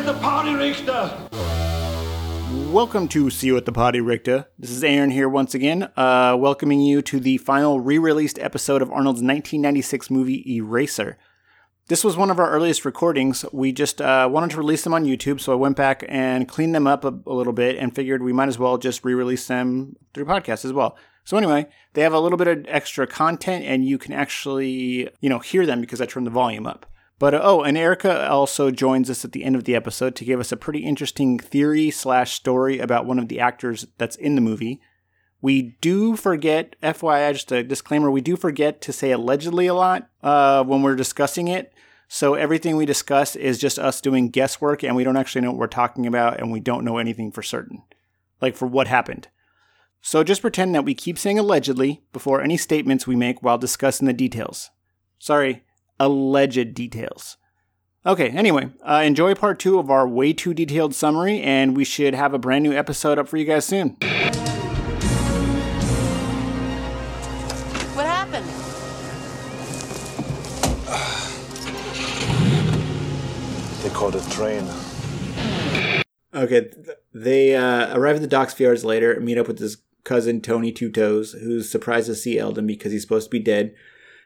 at the party, Richter. Welcome to See You at the Party, Richter. This is Aaron here once again, uh, welcoming you to the final re released episode of Arnold's 1996 movie Eraser. This was one of our earliest recordings. We just uh, wanted to release them on YouTube, so I went back and cleaned them up a, a little bit and figured we might as well just re release them through podcast as well. So anyway, they have a little bit of extra content and you can actually, you know, hear them because I turned the volume up. But uh, oh, and Erica also joins us at the end of the episode to give us a pretty interesting theory slash story about one of the actors that's in the movie. We do forget, FYI, just a disclaimer, we do forget to say allegedly a lot uh, when we're discussing it. So everything we discuss is just us doing guesswork and we don't actually know what we're talking about and we don't know anything for certain, like for what happened. So just pretend that we keep saying allegedly before any statements we make while discussing the details. Sorry, alleged details. Okay, anyway, uh, enjoy part two of our way too detailed summary, and we should have a brand new episode up for you guys soon. What happened? They called a train. Okay, they uh, arrive at the docks a few hours later and meet up with his cousin Tony Two Toes, who's surprised to see Eldon because he's supposed to be dead.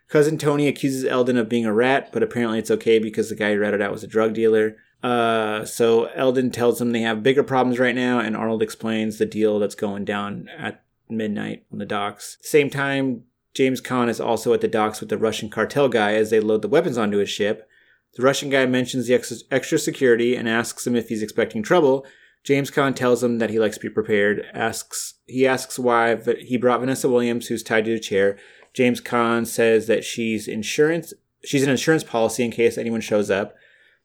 Cousin Tony accuses Eldon of being a rat, but apparently it's okay because the guy he ratted out was a drug dealer. Uh, so Eldon tells him they have bigger problems right now, and Arnold explains the deal that's going down at midnight on the docks. Same time, James Caan is also at the docks with the Russian cartel guy as they load the weapons onto his ship. The Russian guy mentions the ex- extra security and asks him if he's expecting trouble. James Caan tells him that he likes to be prepared. Asks he asks why he brought Vanessa Williams, who's tied to a chair. James Caan says that she's insurance. She's an insurance policy in case anyone shows up.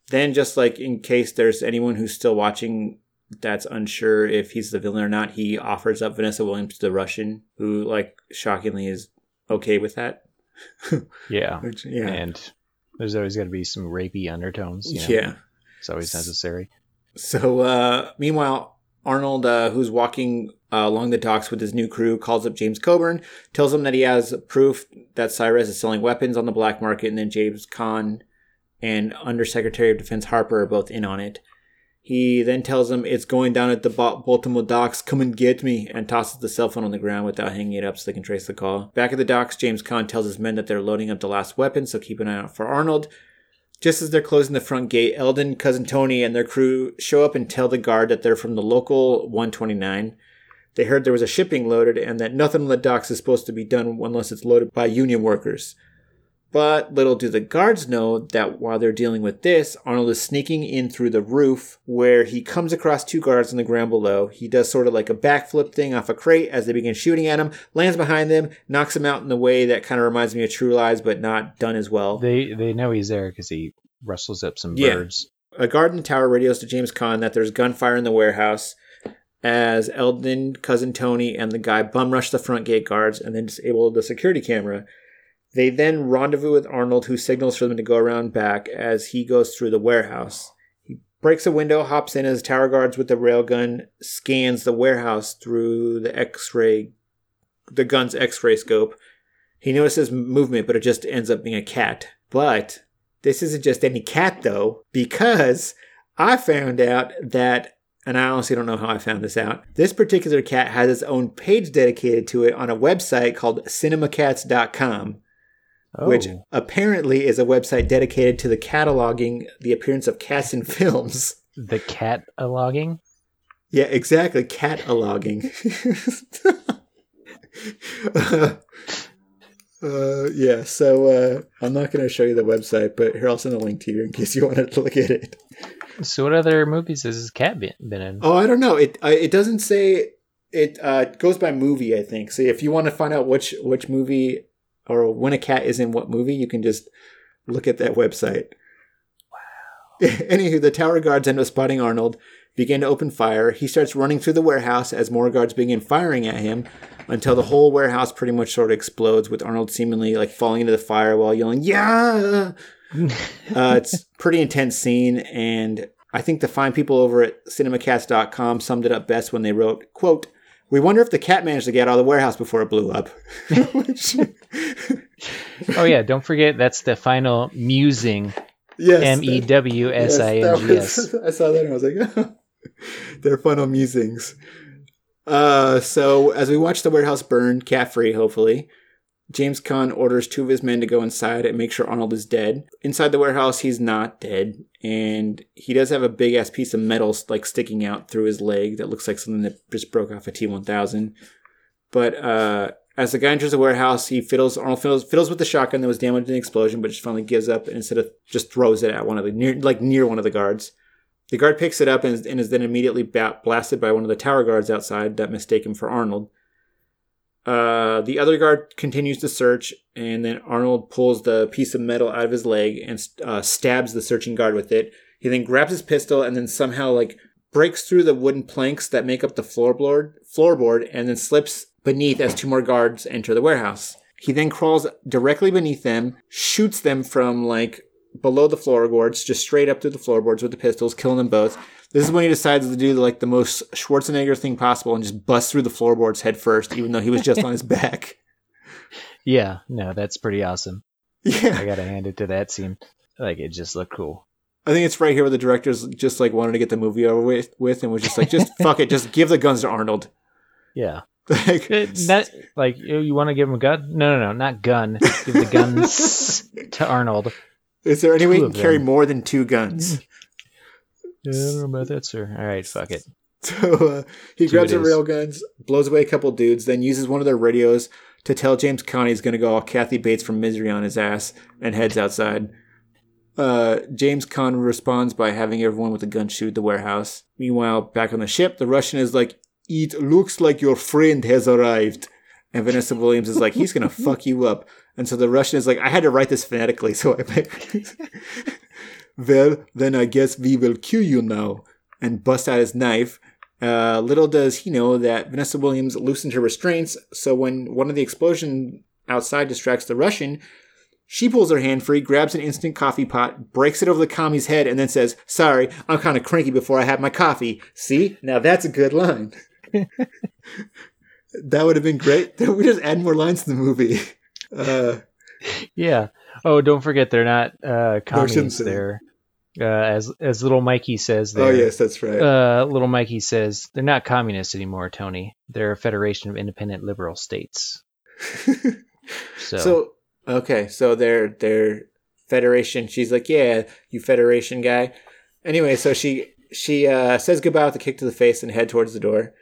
Then, just like in case there's anyone who's still watching that's unsure if he's the villain or not, he offers up Vanessa Williams to the Russian, who, like, shockingly is okay with that. Yeah. Which, yeah. And there's always got to be some rapey undertones. You know? Yeah. It's always necessary. So, uh, meanwhile, Arnold, uh, who's walking uh, along the docks with his new crew, calls up James Coburn, tells him that he has proof that Cyrez is selling weapons on the black market, and then James Caan and Undersecretary of Defense Harper are both in on it. He then tells him it's going down at the Baltimore docks, come and get me, and tosses the cell phone on the ground without hanging it up so they can trace the call. Back at the docks, James Caan tells his men that they're loading up the last weapon, so keep an eye out for Arnold. Just as they're closing the front gate, Eldon, Cousin Tony, and their crew show up and tell the guard that they're from the local 129. They heard there was a shipping loaded and that nothing on the docks is supposed to be done unless it's loaded by union workers. But little do the guards know that while they're dealing with this, Arnold is sneaking in through the roof where he comes across two guards on the ground below. He does sort of like a backflip thing off a crate as they begin shooting at him, lands behind them, knocks him out in a way that kind of reminds me of True Lies, but not done as well. They they know he's there because he rustles up some Yeah. birds. A guard in the tower radios to James Caan that there's gunfire in the warehouse as Eldon, cousin Tony, and the guy bum rush the front gate guards and then disable the security camera. They then rendezvous with Arnold, who signals for them to go around back as he goes through the warehouse. He breaks a window, hops in as tower guards with the railgun scans the warehouse through the X-ray, the gun's X-ray scope. He notices movement, but it just ends up being a cat. But this isn't just any cat, though, because I found out that, and I honestly don't know how I found this out, this particular cat has its own page dedicated to it on a website called cinemacats.com, which Oh. apparently is a website dedicated to the cataloging the appearance of cats in films. the cataloging? Yeah, exactly. Cataloging. uh, uh, yeah, so uh, I'm not going to show you the website, but here I'll send a link to you in case you wanted to look at it. So what other movies has this cat been, been in? Oh, I don't know. It uh, it doesn't say. It uh, goes by movie, I think. So if you want to find out which which movie or when a cat is in what movie, you can just look at that website. Wow. Anywho, the tower guards end up spotting Arnold, begin to open fire. He starts running through the warehouse as more guards begin firing at him until the whole warehouse pretty much sort of explodes with Arnold seemingly like falling into the fire while yelling, "Yeah!" uh, it's pretty intense scene, and I think the fine people over at cinemacats.com summed it up best when they wrote, quote, we wonder if the cat managed to get out of the warehouse before it blew up. Oh yeah, don't forget that's the final musing Yes, M E W S I N G S. I saw that and I was like, they're final musings. Uh, so as we watch the warehouse burn, cat free, hopefully, James Caan orders two of his men to go inside and make sure Arnold is dead. Inside the warehouse, he's not dead, and he does have a big ass piece of metal like sticking out through his leg that looks like something that just broke off a T one thousand. But uh, as the guy enters the warehouse, he fiddles. Arnold fiddles, fiddles with the shotgun that was damaged in the explosion, but just finally gives up and instead of just throws it at one of the near, like near one of the guards. The guard picks it up and is, and is then immediately ba- blasted by one of the tower guards outside that mistake him for Arnold. Uh, the other guard continues to search, and then Arnold pulls the piece of metal out of his leg and uh, stabs the searching guard with it. He then grabs his pistol and then somehow like breaks through the wooden planks that make up the floorboard, floorboard, and then slips beneath as two more guards enter the warehouse. He then crawls directly beneath them, shoots them from like below the floorboards, just straight up through the floorboards with the pistols, killing them both. This is when he decides to do like the most Schwarzenegger thing possible and just bust through the floorboards head first, even though he was just on his back. Yeah, no, that's pretty awesome. Yeah, I gotta hand it to that scene. Like it just looked cool. I think it's right here where the directors just like wanted to get the movie over with, with and was just like, just fuck it, just give the guns to Arnold. Yeah. Like, uh, It, that like you, want to give him a gun? No, no, no, not gun. Give the guns to Arnold. is there any way two you can carry more than two guns? I don't know about that, sir. All right, fuck it. So uh, he grabs what the rail guns, blows away a couple dudes, then uses one of their radios to tell James Caan he's going to go all Kathy Bates from Misery on his ass and heads outside. Uh, James Caan responds by having everyone with a gun shoot the warehouse. Meanwhile, back on the ship, the Russian is like, "It looks like your friend has arrived," and Vanessa Williams is like, "He's gonna fuck you up." And so the Russian is like, "I had to write this phonetically, so I." well, then I guess we will kill you now, and bust out his knife. Uh, little does he know that Vanessa Williams loosened her restraints, so when one of the explosion outside distracts the Russian, she pulls her hand free, grabs an instant coffee pot, breaks it over the commie's head, and then says, Sorry, I'm kind of cranky before I have my coffee. See? Now that's a good line. that would have been great. We just add more lines to the movie. Uh, Yeah. Oh, don't forget they're not uh commies. Simpson. They're uh, as as little Mikey says. oh, yes, that's right. Uh, little Mikey says they're not communists anymore, Tony. They're a federation of independent liberal states. So, So okay, so their their federation. She's like, yeah, you federation guy. Anyway, so she she uh, says goodbye with a kick to the face and head towards the door.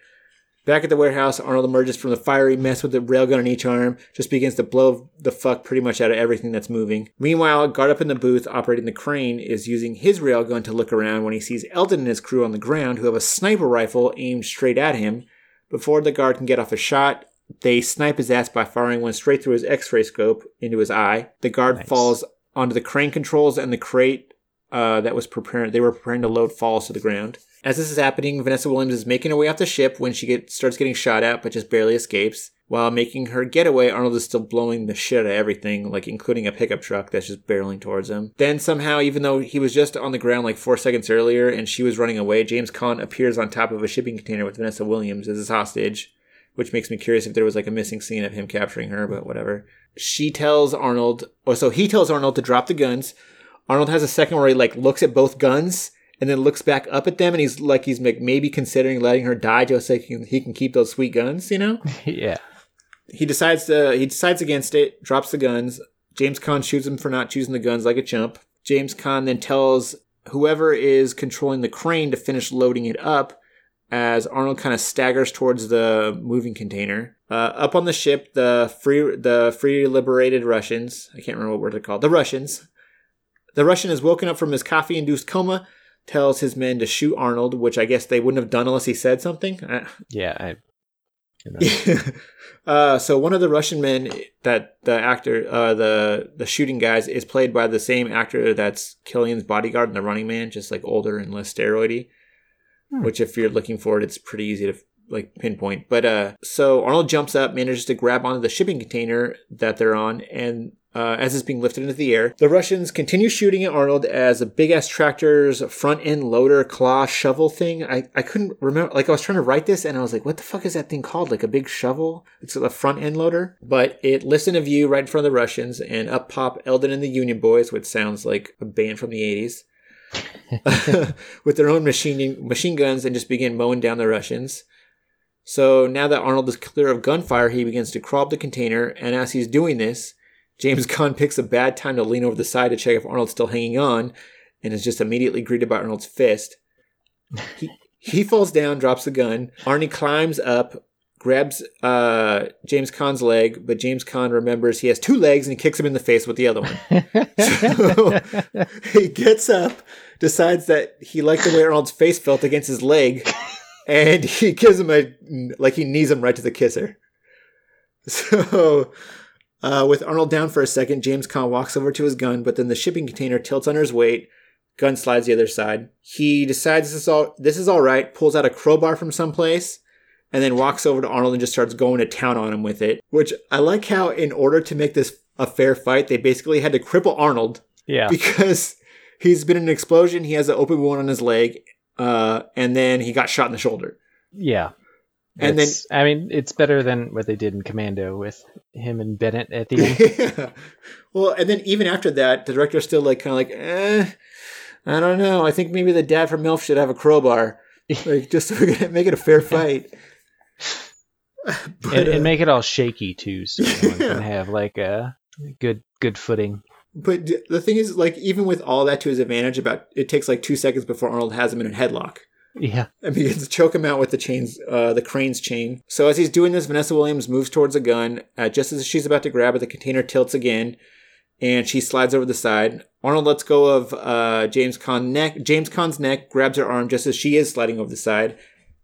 Back at the warehouse, Arnold emerges from the fiery mess with the railgun on each arm, just begins to blow the fuck pretty much out of everything that's moving. Meanwhile, a guard up in the booth operating the crane is using his railgun to look around when he sees Eldon and his crew on the ground who have a sniper rifle aimed straight at him. Before the guard can get off a shot, they snipe his ass by firing one straight through his x-ray scope into his eye. The guard Nice. falls onto the crane controls and the crate uh, that was preparing they were preparing to load falls to the ground. As this is happening, Vanessa Williams is making her way off the ship when she get, starts getting shot at, but just barely escapes. While making her getaway, Arnold is still blowing the shit out of everything, like including a pickup truck that's just barreling towards him. Then somehow, even though he was just on the ground like four seconds earlier and she was running away, James Caan appears on top of a shipping container with Vanessa Williams as his hostage, which makes me curious if there was like a missing scene of him capturing her, but whatever. She tells Arnold, or so he tells Arnold to drop the guns. Arnold has a second where he like looks at both guns and then looks back up at them and he's like he's maybe considering letting her die just so he can, he can keep those sweet guns, you know? yeah. he decides to he decides against it, drops the guns. James Caan shoots him for not choosing the guns like a chump. James Caan then tells whoever is controlling the crane to finish loading it up as Arnold kind of staggers towards the moving container. Uh, up on the ship, the free the free liberated Russians, I can't remember what word they're called, the Russians. The Russian is woken up from his coffee induced coma, tells his men to shoot Arnold, which I guess they wouldn't have done unless he said something. Yeah. I, uh, so one of the Russian men that the actor, uh, the the shooting guys, is played by the same actor that's Killian's bodyguard in The Running Man, just like older and less steroidy. Hmm. Which, if you're looking for it, it's pretty easy to like pinpoint. But uh, so Arnold jumps up, manages to grab onto the shipping container that they're on, and uh, as it's being lifted into the air. The Russians continue shooting at Arnold as a big ass tractor's front end loader claw shovel thing. I, I couldn't remember, like, I was trying to write this and I was like, what the fuck is that thing called? Like a big shovel? It's a front end loader. But it lifts into view right in front of the Russians, and up pop Eldon and the Union Boys, which sounds like a band from the 80s. with their own machine machine guns and just begin mowing down the Russians. So now that Arnold is clear of gunfire, he begins to crawl up the container, and as he's doing this, James Caan picks a bad time to lean over the side to check if Arnold's still hanging on, and is just immediately greeted by Arnold's fist. He, he falls down, drops the gun. Arnie climbs up, grabs uh, James Caan's leg, but James Caan remembers he has two legs and he kicks him in the face with the other one. so he gets up, decides that he liked the way Arnold's face felt against his leg, and he gives him a like he knees him right to the kisser. So uh, with Arnold down for a second, James Caan walks over to his gun, but then the shipping container tilts under his weight. Gun slides the other side. He decides this is all this is all right. Pulls out a crowbar from someplace, and then walks over to Arnold and just starts going to town on him with it. Which I like how, in order to make this a fair fight, they basically had to cripple Arnold. Yeah. Because he's been in an explosion. He has an open wound on his leg, uh, and then he got shot in the shoulder. Yeah. And then- I mean, it's better than what they did in Commando with him and Bennett at the end. yeah. Well, and then even after that, the director's still like kind of like, eh, I don't know. I think maybe the dad from Elf should have a crowbar, like just so we can make it a fair fight. But, and, uh, and make it all shaky too, so Yeah. can have like a good good footing. But the thing is, like, even with all that to his advantage, about it takes like two seconds before Arnold has him in a headlock. Yeah. and begins to choke him out with the chains, uh, the crane's chain. So as he's doing this, Vanessa Williams moves towards a gun. Uh, just as she's about to grab it, the container tilts again, and she slides over the side. Arnold lets go of uh, James Caan neck. James Caan's neck grabs her arm just as she is sliding over the side.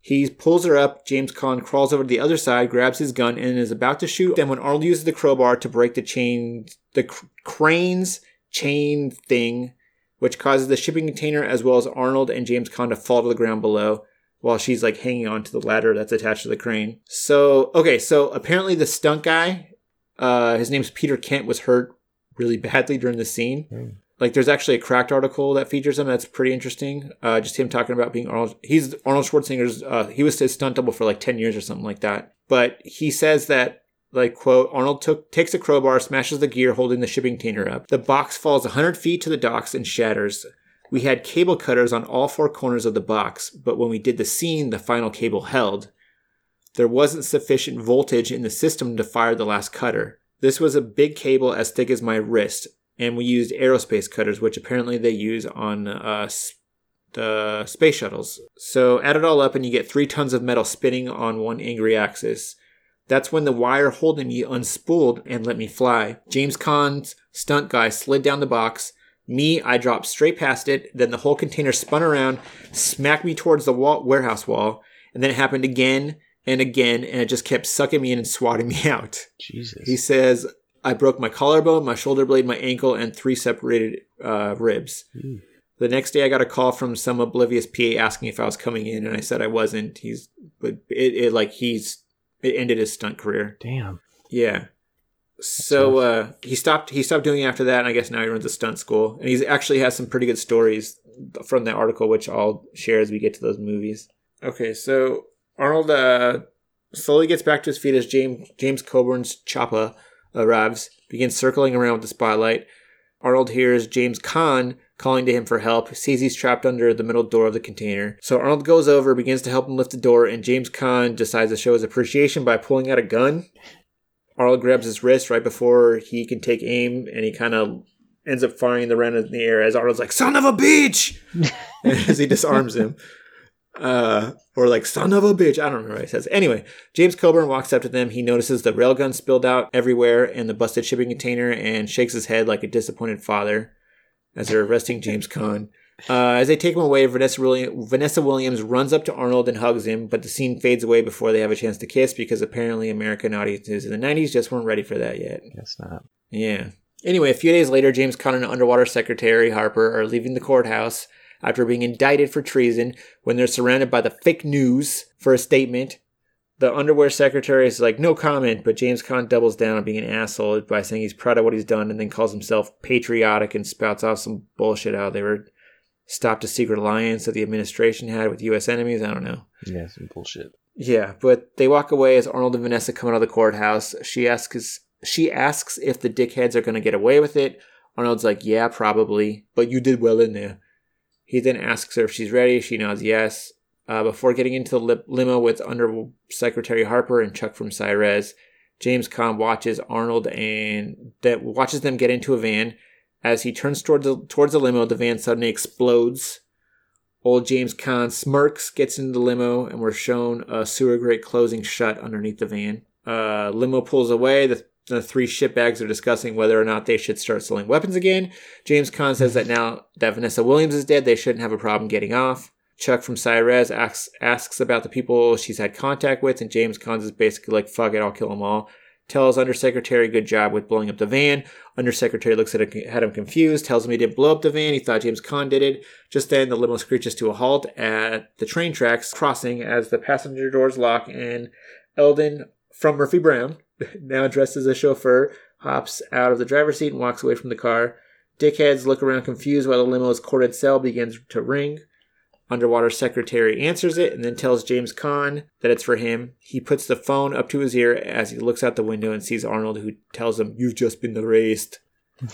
He pulls her up. James Caan crawls over to the other side, grabs his gun, and is about to shoot. Then when Arnold uses the crowbar to break the chain, the cr- crane's chain thing, which causes the shipping container as well as Arnold and James Caan to fall to the ground below while she's like hanging on to the ladder that's attached to the crane. So, okay, so apparently the stunt guy, uh, his name's Peter Kent, was hurt really badly during the scene. Like, there's actually a cracked article that features him that's pretty interesting. Uh, just him talking about being Arnold. He's Arnold Schwarzenegger's, uh, he was his stunt double for like 10 years or something like that. But he says that like quote arnold took takes a crowbar smashes the gear holding the shipping container up the box falls 100 feet to the docks and shatters we had cable cutters on all four corners of the box but when we did the scene the final cable held there wasn't sufficient voltage in the system to fire the last cutter this was a big cable as thick as my wrist and we used aerospace cutters which apparently they use on uh, the space shuttles so add it all up and you get three tons of metal spinning on one angry axis that's when the wire holding me unspooled and let me fly. James Caan's stunt guy slid down the box. Me, I dropped straight past it. Then the whole container spun around, smacked me towards the wall, warehouse wall, and then it happened again and again, and it just kept sucking me in and swatting me out. Jesus. He says, I broke my collarbone, my shoulder blade, my ankle, and three separated uh, ribs. Ooh. The next day, I got a call from some oblivious PA asking if I was coming in, and I said I wasn't. He's, but it, it like he's, it ended his stunt career. Damn. Yeah. So uh, he stopped. He stopped doing it after that, and I guess now he runs a stunt school, and he actually has some pretty good stories from that article, which I'll share as we get to those movies. Okay, so Arnold uh, slowly gets back to his feet as James James Coburn's Choppa arrives, begins circling around with the spotlight. Arnold hears James Caan calling to him for help, sees he's trapped under the middle door of the container. So Arnold goes over, begins to help him lift the door, and James Caan decides to show his appreciation by pulling out a gun. Arnold grabs his wrist right before he can take aim, and he kind of ends up firing the round in the air as Arnold's like, son of a bitch! as he disarms him. Uh, or like, son of a bitch. I don't remember what he says. Anyway, James Coburn walks up to them. He notices the railgun spilled out everywhere and the busted shipping container and shakes his head like a disappointed father as they're arresting James Caan. Uh, as they take him away, Vanessa, William- Vanessa Williams runs up to Arnold and hugs him, but the scene fades away before they have a chance to kiss because apparently American audiences in the 90s just weren't ready for that yet. Guess not. Yeah. Anyway, a few days later, James Caan and Underwater Secretary Harper are leaving the courthouse after being indicted for treason when they're surrounded by the fake news for a statement. The underwear secretary is like, no comment, but James Caan doubles down on being an asshole by saying he's proud of what he's done and then calls himself patriotic and spouts off some bullshit how they were stopped a secret alliance that the administration had with U.S. enemies. I don't know. Yeah, some bullshit. Yeah, but they walk away as Arnold and Vanessa come out of the courthouse. She asks she asks if the dickheads are going to get away with it. Arnold's like, "Yeah, probably, but you did well in there." He then asks her if she's ready. She nods yes. Uh, before getting into the li- limo with Under Secretary Harper and Chuck from Cyrez, James Caan watches Arnold and watches them get into a van. As he turns towards the, towards the limo, the van suddenly explodes. Old James Caan smirks, gets into the limo, and we're shown a sewer grate closing shut underneath the van. Uh, limo pulls away. The, the three shitbags are discussing whether or not they should start selling weapons again. James Caan says that now that Vanessa Williams is dead, they shouldn't have a problem getting off. Chuck from Cyrez asks, asks about the people she's had contact with, and James Caan is basically like, fuck it, I'll kill them all. Tells Undersecretary, good job with blowing up the van. Undersecretary looks at him, had him confused, tells him he didn't blow up the van, he thought James Caan did it. Just then, the limo screeches to a halt at the train tracks crossing as the passenger doors lock, and Eldon from Murphy Brown, now dressed as a chauffeur, hops out of the driver's seat and walks away from the car. Dickheads look around confused while the limo's corded cell begins to ring. Underwater secretary answers it and then tells James Caan that it's for him. He puts the phone up to his ear as he looks out the window and sees Arnold, who tells him, "You've just been erased."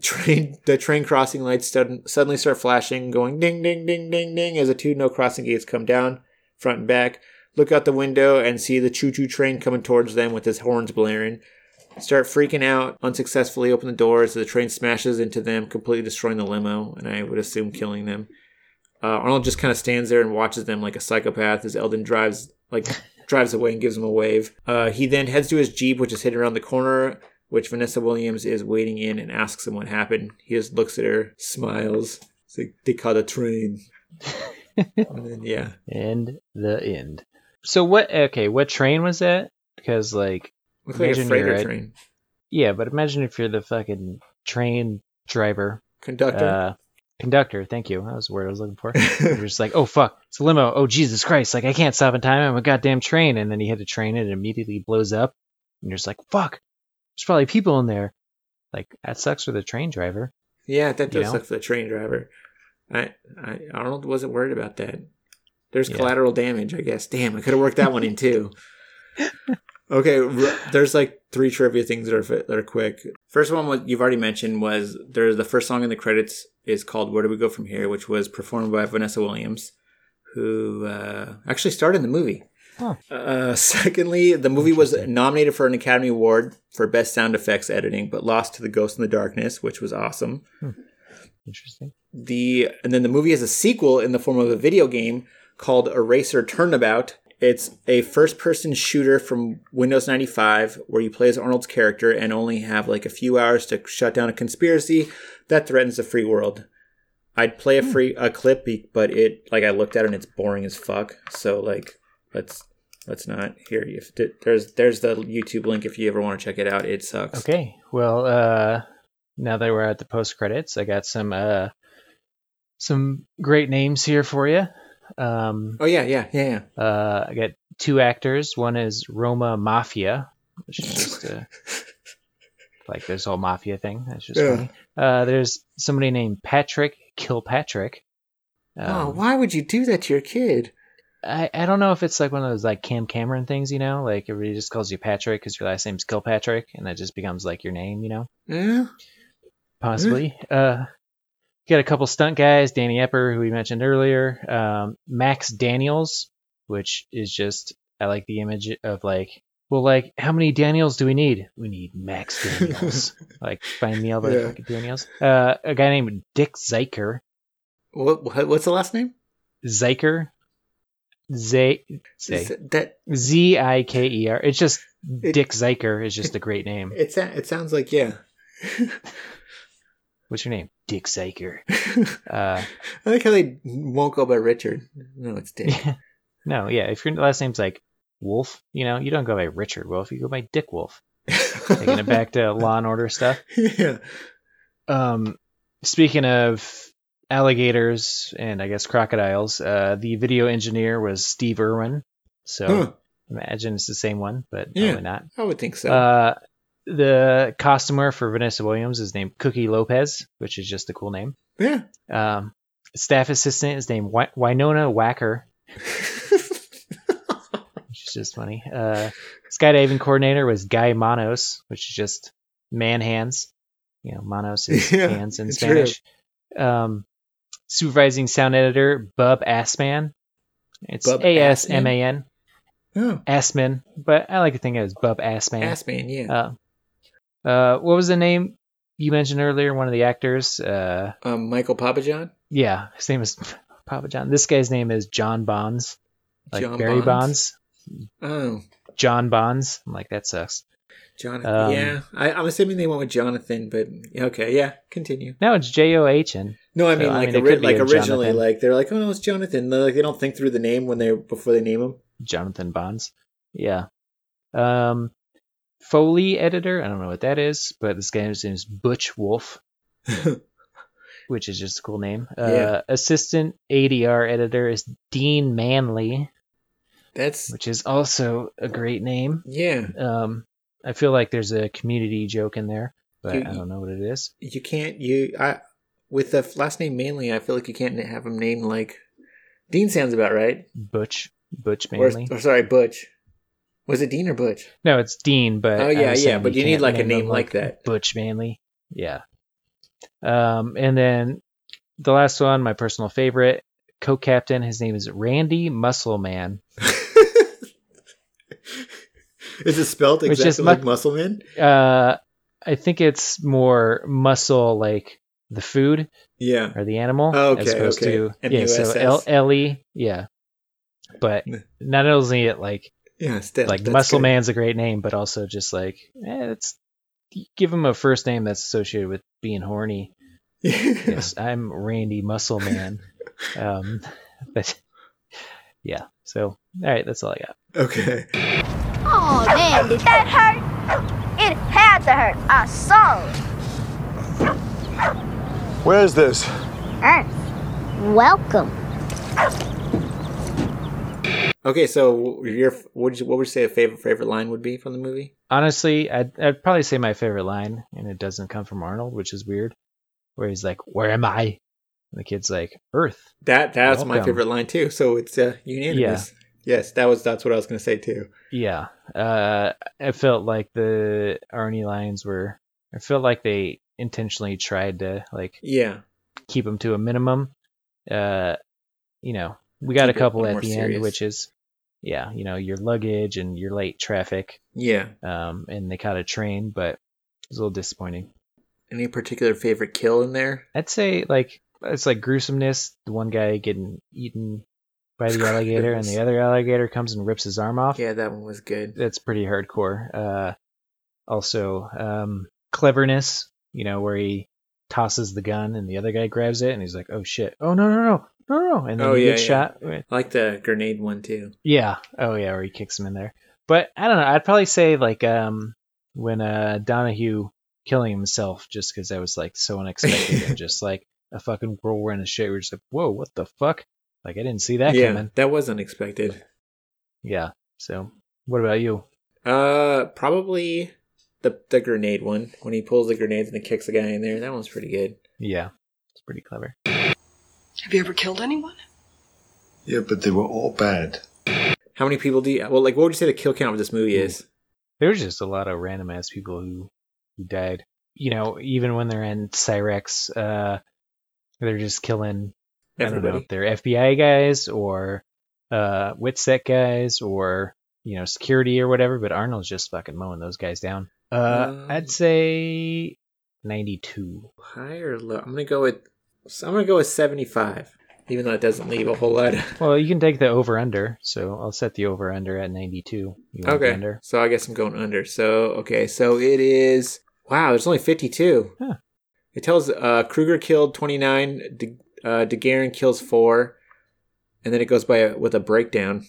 train the train crossing lights sudden, suddenly start flashing, going ding ding ding ding ding as the two no crossing gates come down, front and back. Look out the window and see the choo choo train coming towards them with his horns blaring. Start freaking out, unsuccessfully open the doors. The train smashes into them, completely destroying the limo, and I would assume killing them. Uh, Arnold just kind of stands there and watches them like a psychopath as Eldon drives like drives away and gives him a wave. Uh, he then heads to his jeep, which is hidden around the corner, which Vanessa Williams is waiting in and asks him what happened. He just looks at her, smiles. It's like they caught a train. and then yeah, And the end. So what? Okay, what train was that? Because like, looks like a freighter at- train. yeah, but imagine if you're the fucking train driver, Conductor. uh, conductor. Thank you. That was the word I was looking for. You're just like, oh fuck, it's a limo. Oh Jesus Christ! Like I can't stop in time. I'm a goddamn train. And then you hit a train and it immediately blows up. And you're just like, fuck. There's probably people in there. Like that sucks for the train driver. yeah, that you does know? suck for the train driver. I, I Arnold wasn't worried about that. There's Yeah. collateral damage, I guess. Damn, I could have worked that one in too. Okay, there's like three trivia things that are that are quick. First one was you've already mentioned was there's the first song in the credits is called "Where Do We Go From Here," which was performed by Vanessa Williams, who uh, actually starred in the movie. Oh. Uh, secondly, the movie was nominated for an Academy Award for Best Sound Effects Editing, but lost to The Ghost in the Darkness, which was awesome. Interesting. The and then the movie has a sequel in the form of a video game called Eraser Turnabout. It's a first-person shooter from Windows 95 where you play as Arnold's character and only have like a few hours to shut down a conspiracy that threatens the free world. I'd play a free a clip, but it like I looked at it and it's boring as fuck. So like let's let's not here. If there's there's the YouTube link if you ever want to check it out. It sucks. Okay. Well, uh, now that we're at the post credits, I got some uh, some great names here for you. Um, Oh yeah, yeah, yeah, yeah. uh, I got two actors. One is Roma Maffia, which is just uh, like this whole mafia thing. That's just Yeah. funny. Uh, there's somebody named Patrick Kilpatrick. oh, Um, why would you do that to your kid? I, I don't know if it's like one of those like Cam Cameron things, you know, like everybody just calls you Patrick because your last name's Kilpatrick, and that just becomes like your name, you know. Yeah. possibly. Uh, got a couple stunt guys, Danny Epper, who we mentioned earlier, um, Max Daniels, which is just I like the image of like, well, like how many Daniels do we need? We need Max Daniels. like find me all the Yeah. Daniels. Uh, a guy named Dick Zeiker. What, what what's the last name? Zeiker. Z that Z I K E R. It's just It- Dick Zeiker is just a great name. it it sounds like yeah. What's your name? Dick Zeiker. Uh, I like how they won't go by Richard. No, it's Dick. No, yeah. If your last name's like Wolf, you know, you don't go by Richard Wolf. You go by Dick Wolf. Taking it back to Law and Order stuff. yeah. Um, speaking of alligators and I guess crocodiles, uh, the video engineer was Steve Irwin. So Huh. imagine it's the same one, but Yeah. probably not. I would think so. Uh, the costumer for Vanessa Williams is named Cookie Lopez, which is just a cool name. yeah. Um, staff assistant is named Winona Wacker, which is just funny. Uh, skydiving coordinator was Guy Manos, which is just man hands. You know, Manos is Yeah, hands in Spanish. Um, supervising sound editor Bub Assman. It's A S M A N oh, Assman, but I like to think it was Bub Assman. ass man, yeah. Uh, uh, what was the name you mentioned earlier? One of the actors. Uh, um, Michael Papajohn. yeah, his name is Papa John. This guy's name is John Bonds, like John Barry Bonds? Bonds. Oh, John Bonds. I'm like that sucks. Jonathan. Um, yeah, I, I'm assuming they went with Jonathan, but okay, yeah, continue. No, it's J O H N. No, I So, mean I like mean, ori- like originally, Jonathan. like they're like, oh no, it's Jonathan. They're like they don't think through the name when they before they name him. Jonathan Bonds. Yeah. Um, Foley editor. I don't know what that is, but this guy's name is Butch Wolf, which is just a cool name. Uh, Assistant ADR editor is Dean Manley, That's which is also a great name. yeah. Um, I feel like there's a community joke in there, but You- I don't know what it is. You can't you I with the last name Manley. I feel like you can't have him named like Dean. Sounds about right. Butch, Butch Or, Manley. or sorry, Butch. Was it Dean or Butch? No, it's Dean, but Oh, yeah, yeah, but you need, can't like, a name like that. Butch Manley. Yeah. Um, and then the last one, my personal favorite, co-captain. His name is Randy Musselman. Is it spelled Which exactly is like mu- Muscleman? Uh, I think it's more muscle like the food Yeah. or the animal Oh, as okay, opposed okay. to yeah. So MUSS. L L E yeah. But N- not only it like Yeah, still like that's Muscle good. Man's a great name, but also just like eh, it's give him a first name that's associated with being horny. Yes, I'm Randy Muscle Man. Um, but yeah, so all right, that's all I got. okay. Oh man, did that hurt? It had to hurt. I saw it. Where's this? Earth. Welcome. Okay, so your what would you, what would you say a favorite favorite line would be from the movie? Honestly, I'd, I'd probably say my favorite line, and it doesn't come from Arnold, which is weird, where he's like, "Where am I?" And the kid's like, "Earth." That that's my favorite line too. So it's uh, unanimous. Yes, that was that's what I was gonna say too. Yeah, uh, I felt like the Arnie lines were. I felt like they intentionally tried to like Yeah, keep them to a minimum. Uh, you know, we got a couple at the serious. end, which is, yeah, you know, your luggage and your late traffic. yeah. Um, and they caught a train, but it was a little disappointing. Any particular favorite kill in there? I'd say like it's like gruesomeness. The one guy getting eaten by the alligator, and the other alligator comes and rips his arm off. Yeah, that one was good. That's pretty hardcore. Uh, also, um, cleverness. You know, where he tosses the gun and the other guy grabs it, and he's like, "Oh shit! Oh no no no no!" And then Oh, he yeah, yeah. shot. I like the grenade one too. Yeah. Oh yeah, where he kicks him in there. But I don't know. I'd probably say like um when uh Donahue killing himself just because that was like so unexpected and just like a fucking whirlwind of shit. We're just like, whoa, what the fuck? Like I didn't see that yeah, coming. that was unexpected. Yeah. So what about you? Uh, probably the the grenade one when he pulls the grenades and he kicks the guy in there. That one's pretty good. Yeah, it's pretty clever. Have you ever killed anyone? Yeah, but they were all bad. How many people do you? Well, like, what would you say the kill count of this movie is? There's just a lot of random ass people who who died. You know, even when they're in Cyrez, uh, they're just killing I don't know Everybody. they're FBI guys or uh, Witsec guys or you know security or whatever. But Arnold's just fucking mowing those guys down. Uh, Um, I'd say ninety-two. High or low? I'm gonna go with. So I'm gonna go with 75. Even though it doesn't leave a whole lot. Of, Well, you can take the over under, so I'll set the over under at ninety-two. You okay. under? So I guess I'm going under. So okay. So it is. Wow. There's only 52. Huh. It tells uh, Kruger killed 29. De, uh, DeGuerin kills four, and then it goes by a, with a breakdown.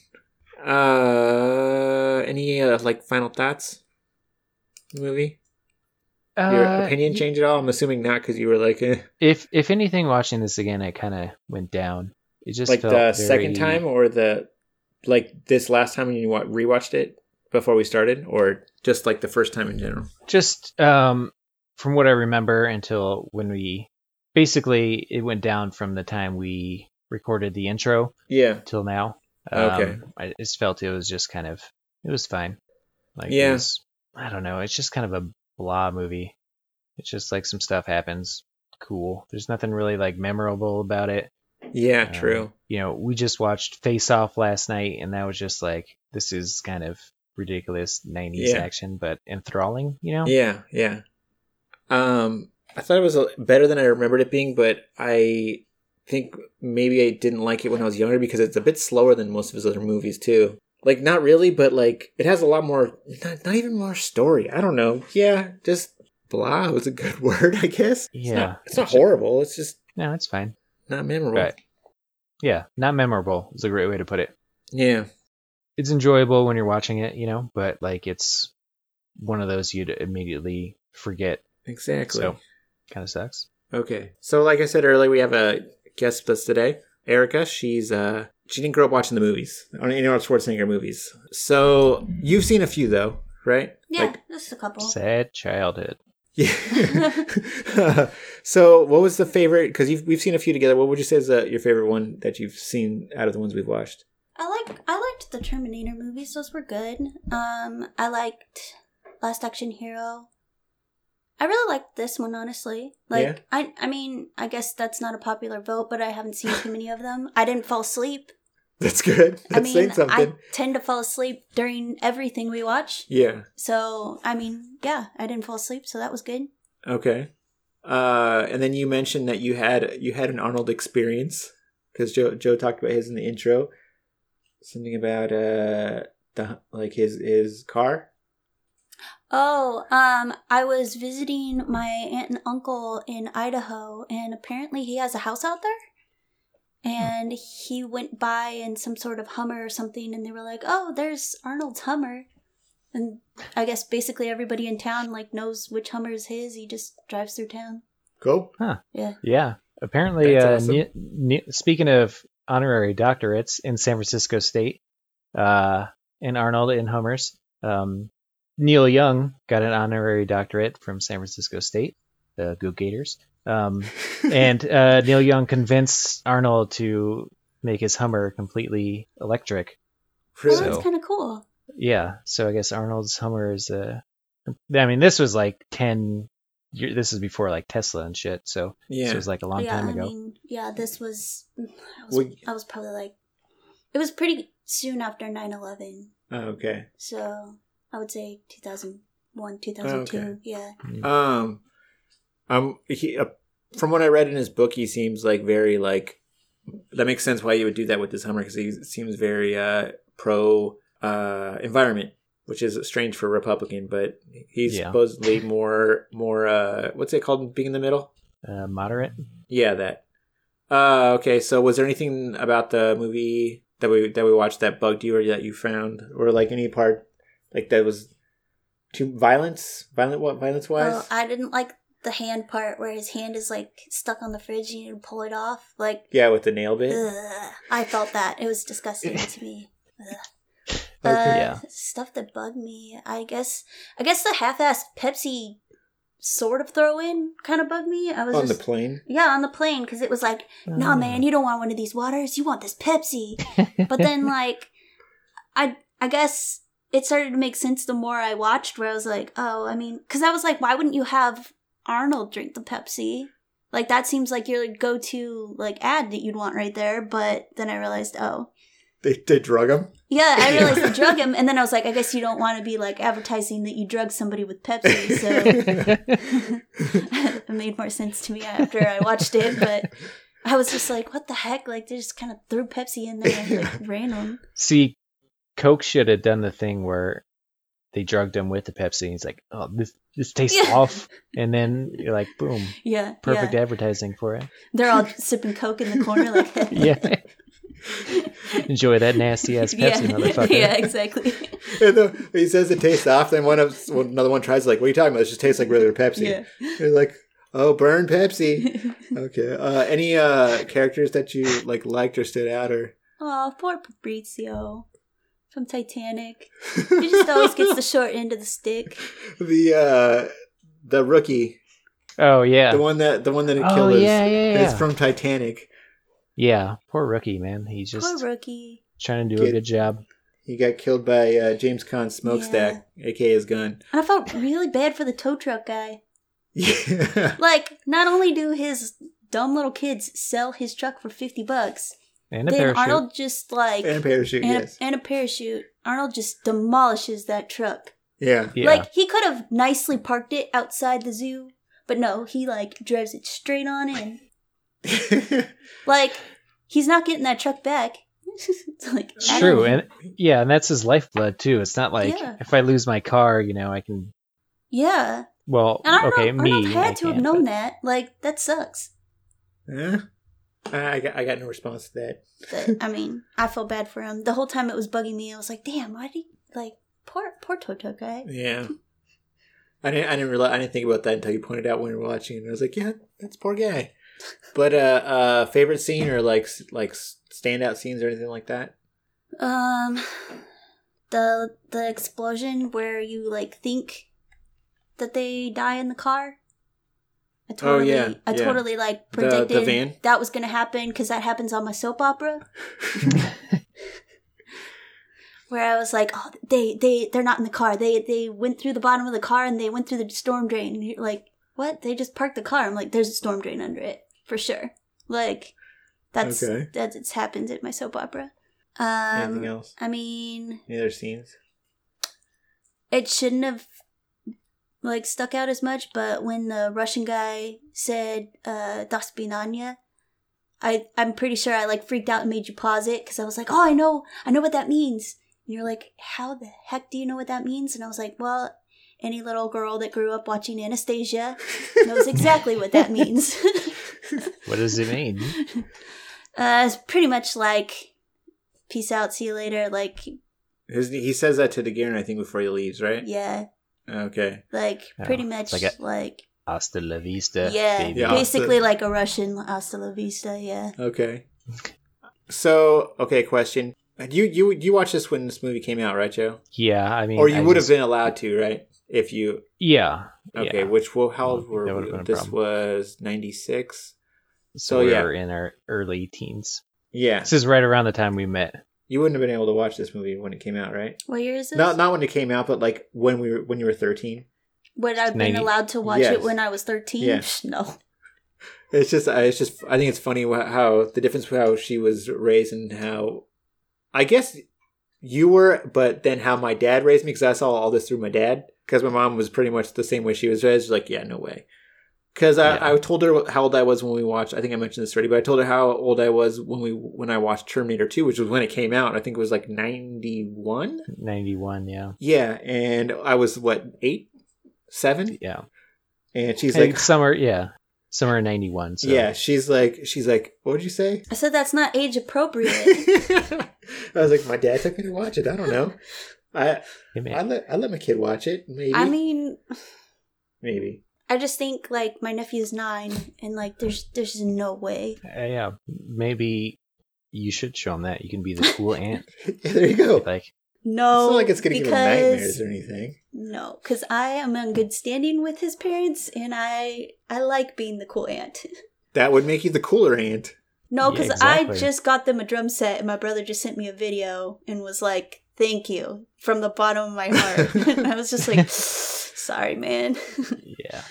Uh, any uh, like final thoughts? Movie. Your Uh, opinion change at all? I'm assuming not because you were like, eh. If if anything, watching this again, it kind of went down. It just like the very- second time or the like this last time when you wa- rewatched it before we started, or just like the first time in general? Just um, from what I remember until when we basically it went down from the time we recorded the intro Yeah. till now. Okay. Um, I just felt it was just kind of it was fine. Like Yeah. I don't know. It's just kind of a blah movie. It's just like some stuff happens. Cool. There's nothing really like memorable about it. Yeah. Um, True. you know, we just watched Face Off last night, and that was just like this is kind of ridiculous '90s Yeah. action, but enthralling. You know. Yeah. Yeah. Um, I thought it was better than I remembered it being, but I think maybe I didn't like it when I was younger because it's a bit slower than most of his other movies too. Like not really, but like it has a lot more. Not, not even more story. I don't know. Yeah, just blah was a good word, I guess. It's Yeah. not, it's not horrible. It's just No, it's fine. not memorable. But yeah, not memorable is a great way to put it. Yeah. It's enjoyable when you're watching it, you know, but like it's one of those you'd immediately forget. Exactly. So kind of sucks. Okay. So like I said earlier, we have a guest with us today, Erica. She's uh she didn't grow up watching the movies, or any Arnold Schwarzenegger movies. So you've seen a few though, right? Yeah, Like, just a couple. Sad childhood. yeah. so what was the favorite? Because we've seen a few together. What would you say is uh, your favorite one that you've seen out of the ones we've watched? I like I liked the Terminator movies. Those were good. Um, I liked Last Action Hero. I really liked this one, honestly. Like, Yeah? I I mean, I guess that's not a popular vote, but I haven't seen too many of them. I didn't fall asleep. That's good. That's I mean, saying something. I tend to fall asleep during everything we watch. Yeah. So, I mean, yeah, I didn't fall asleep, so that was good. Okay. Uh, and then you mentioned that you had you had an Arnold experience because Joe Joe talked about his in the intro. Something about uh the like his his car. Oh, um, I was visiting my aunt and uncle in Idaho, and apparently he has a house out there. And he went by in some sort of Hummer or something, and they were like, "Oh, there's Arnold's Hummer." And I guess basically everybody in town like knows which Hummer is his. He just drives through town. Cool. Huh. Yeah. Yeah. Apparently, That's uh, awesome. Ne- Ne- speaking of honorary doctorates in San Francisco State, uh, and Arnold and Hummers, um, Neil Young got an honorary doctorate from San Francisco State, the Go Gators. Um, and uh, Neil Young convinced Arnold to make his Hummer completely electric. Well, Really? that's kind of cool. Yeah, so I guess Arnold's Hummer is uh I mean, this was like ten. year- This is before like Tesla and shit. So yeah. this was like a long yeah, time I ago. mean, yeah, this was I was, Well, I was probably like, it was pretty soon after 9-11. Oh, okay. So I would say 2001, 2002. Okay. Yeah. Um, um, he uh, from what I read in his book, he seems like very like that makes sense why you would do that with this Hummer because he seems very uh pro uh environment, which is strange for a Republican, but he's Yeah. supposedly more more uh what's it called being in the middle? Uh, moderate. Yeah, that. Uh, okay. So, was there anything about the movie that we that we watched that bugged you, or that you found, or like any part like that was too violence, violent, what violence wise? Well, I didn't like the hand part where his hand is like stuck on the fridge and you need to pull it off. Like, yeah, with the nail bit. ugh, I felt that. It was disgusting to me. Ugh. Okay. Uh, Yeah. Stuff that bugged me. I guess. I guess the half-assed Pepsi sort of throw in kind of bugged me. I was On just, the plane. Yeah, on the plane because it was like, nah, man, you don't want one of these waters. You want this Pepsi. but then, like, I I guess it started to make sense the more I watched. Where I was like, oh, I mean, because I was like, why wouldn't you have Arnold drink the Pepsi? Like that seems like your go-to like ad that you'd want right there. But then I realized, oh, They they drug him. yeah, I realized they drug him, and then I was like, I guess you don't want to be like advertising that you drug somebody with Pepsi. So it made more sense to me after I watched it, but I was just like, what the heck? Like they just kind of threw Pepsi in there like random. See, Coke should have done the thing where they drugged him with the Pepsi. And he's like, "Oh, this this tastes Yeah. off," and then you're like, "Boom, Yeah, perfect Yeah. advertising for it." They're all sipping Coke in the corner, like Yeah. Enjoy that nasty ass Pepsi, yeah, motherfucker. yeah, exactly. And then he says it tastes off. Then one of well, another one tries like, "What are you talking about? It just tastes like regular Pepsi." Yeah. They're like, "Oh, burn Pepsi." okay. Uh, any uh characters that you like liked or stood out or Oh, poor Fabrizio. From Titanic. He just always gets the short end of the stick. the uh the rookie, Oh yeah, the one that the one that Oh, killed us. yeah, yeah, It's yeah. from Titanic. yeah. Poor rookie, man. He's just Poor rookie. trying to do a good job. He got killed by uh, James Caan's smokestack, aka his gun. And I felt really bad for the tow truck guy. Yeah. Like, not only do his dumb little kids sell his truck for 50 bucks, And a then parachute. Arnold just like. and a parachute, and, yes. a, and a parachute. Arnold just demolishes that truck. yeah. yeah. Like, he could have nicely parked it outside the zoo, but no, he like drives it straight on in. Like, he's not getting that truck back. it's like, true, and yeah, and that's his lifeblood too. It's not like Yeah. if I lose my car, you know, I can. Yeah. Well, And Arnold, okay, Arnold me. had I to have known but- that. Like, that sucks. Huh? I got I got no response to that. But, I mean, I felt bad for him. The whole time it was bugging me. I was like, damn, why did he, like, poor, poor Toto guy. Yeah. I didn't I didn't realize I didn't think about that until you pointed out when we were watching and I was like, yeah, that's poor guy. But uh uh favorite scene or like like standout scenes or anything like that? Um, the the explosion where you like think that they die in the car. I Oh, totally, yeah, I yeah. totally like The- the predicted van? that was gonna happen because that happens on my soap opera. Where I was like, oh, they they they're not in the car. They they went through the bottom of the car and they went through the storm drain. And you're like, what? They just parked the car. I'm like, there's a storm drain under it for sure. Like, that's Okay. that's it's happened in my soap opera. Um, anything else? I mean, Any other scenes? it shouldn't have like stuck out as much, but when the Russian guy said uh Das Binanya, I I'm pretty sure I like freaked out and made you pause it because I was like, oh, I know, I know what that means. And you're like, how the heck do you know what that means? And I was like, well, any little girl that grew up watching Anastasia knows exactly what that means. What does it mean? uh, it's pretty much like, peace out, see you later. Like, His, he says that to DeGuerin, I think, before he leaves, right? yeah, Okay. like Oh, pretty much like like, a- Hasta la vista, yeah, baby. Yeah. basically like a Russian hasta la vista. Yeah. Okay. So, okay, question. You you you watched this when this movie came out, right, Joe? Yeah, I mean, Or you I would have been allowed to, right? If you Yeah. okay, yeah. which well, how old were we? This problem. was ninety six. So, so, we yeah. were in our early teens. Yeah, This is right around the time we met. You wouldn't have been able to watch this movie when it came out, right? What year is this? Not not when it came out, but like when we were when you were thirteen. Would I've been 90 allowed to watch Yes. it when I was thirteen? Yes. No. It's just I- it's just I think it's funny wha- how the difference how she was raised and how I guess you were, but then how my dad raised me because I saw all this through my dad because my mom was pretty much the same way she was raised. Like, yeah, no way. Because I, Yeah. I told her how old I was when we watched. I think I mentioned this already, but I told her how old I was when we when I watched Terminator Two, which was when it came out. I think it was like ninety one. 91, yeah. Yeah, and I was what eight, seven, Yeah. and she's Hey, like, summer, yeah. Summer in 91. So. yeah, she's like, she's like, what did you say? I said that's not age appropriate. I was like, my dad took me to watch it. I don't know. I Hey. I let I let my kid watch it. Maybe. I mean, maybe. I just think like my nephew's nine, and like there's there's no way. Uh, yeah. Maybe you should show him that. You can be the cool aunt. Yeah, there you go. Like, No, it's not like it's gonna give him nightmares or anything. No, because I am in good standing with his parents, and I I like being the cool aunt. That would make you the cooler aunt. No, Yeah, because exactly. I just got them a drum set, and my brother just sent me a video and was like, "Thank you" from the bottom of my heart. and I was just like, "Sorry, man." yeah.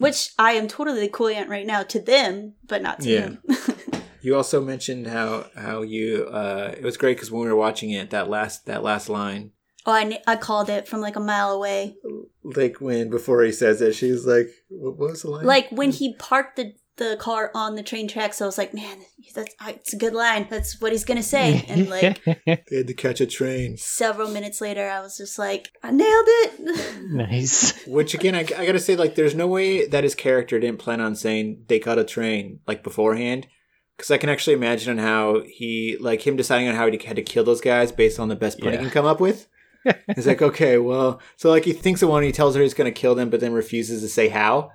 Which I am totally the cool aunt right now to them, but not to Yeah. him. You also mentioned how how you uh it was great because when we were watching it that last that last line oh, I I called it from like a mile away. like when before he says it she's like what what was the line Like when he parked the the car on the train tracks, I was like, "Man, that's it's a good line. That's what he's gonna say." And like they had to catch a train several minutes later, I was just like, "I nailed it." nice. which again I, I gotta say like there's no way that his character didn't plan on saying they caught a train like beforehand because I can actually imagine on how he like him deciding on how he had to kill those guys based on the best plan Yeah. he can come up with. He's like, okay, well, so like he thinks of one, he tells her he's gonna kill them, but then refuses to say how,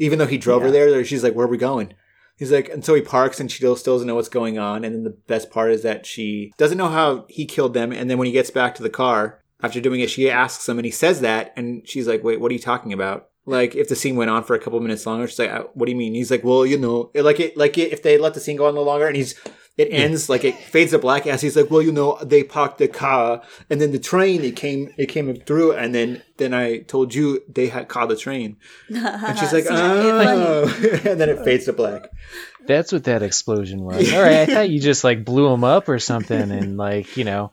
even though he drove her Yeah. there. there, She's like, where are we going? He's like, and so he parks, and she still, still doesn't know what's going on. And then the best part is that she doesn't know how he killed them. And then when he gets back to the car after doing it, she asks him, and he says that, and she's like, "Wait, what are you talking about?" Like, if the scene went on for a couple minutes longer, she's like, "Uh, "What do you mean?" He's like, "Well, you know, like it, like it, if they let the scene go on a little longer, and he's." It ends like it fades to black as he's like, well, you know, they parked the car, and then the train it came it came through, and then then I told you they had caught the train, and she's like, oh, and then it fades to black. That's what that explosion was. All right, I thought you just like blew him up or something, and like you know,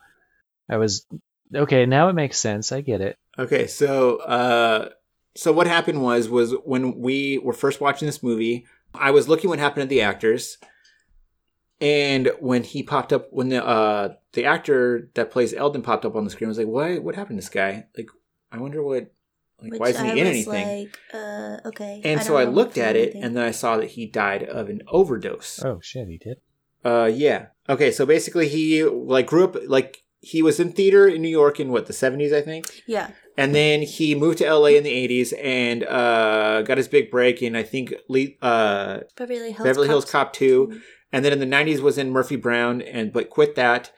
I was okay. Now it makes sense. I get it. Okay, so uh, so what happened was was when we were first watching this movie, I was looking what happened to the actors, and when he popped up, when the uh the actor that plays Eldon popped up on the screen, I was like, what what happened to this guy? Like, I wonder what. Like, Which why isn't he I in anything? Like, uh, okay. and I so I looked at about it, anything. and then I saw that he died of an overdose. Oh shit, he did. Uh, yeah. Okay, so basically, he like grew up like he was in theater in New York in what the seventies, I think. yeah, And then he moved to LA in the 80s and uh, got his big break in, I think, Le- uh, Beverly Hills. Beverly Hills Cop. Cop 2. And then in the 90s was in Murphy Brown, and but quit that.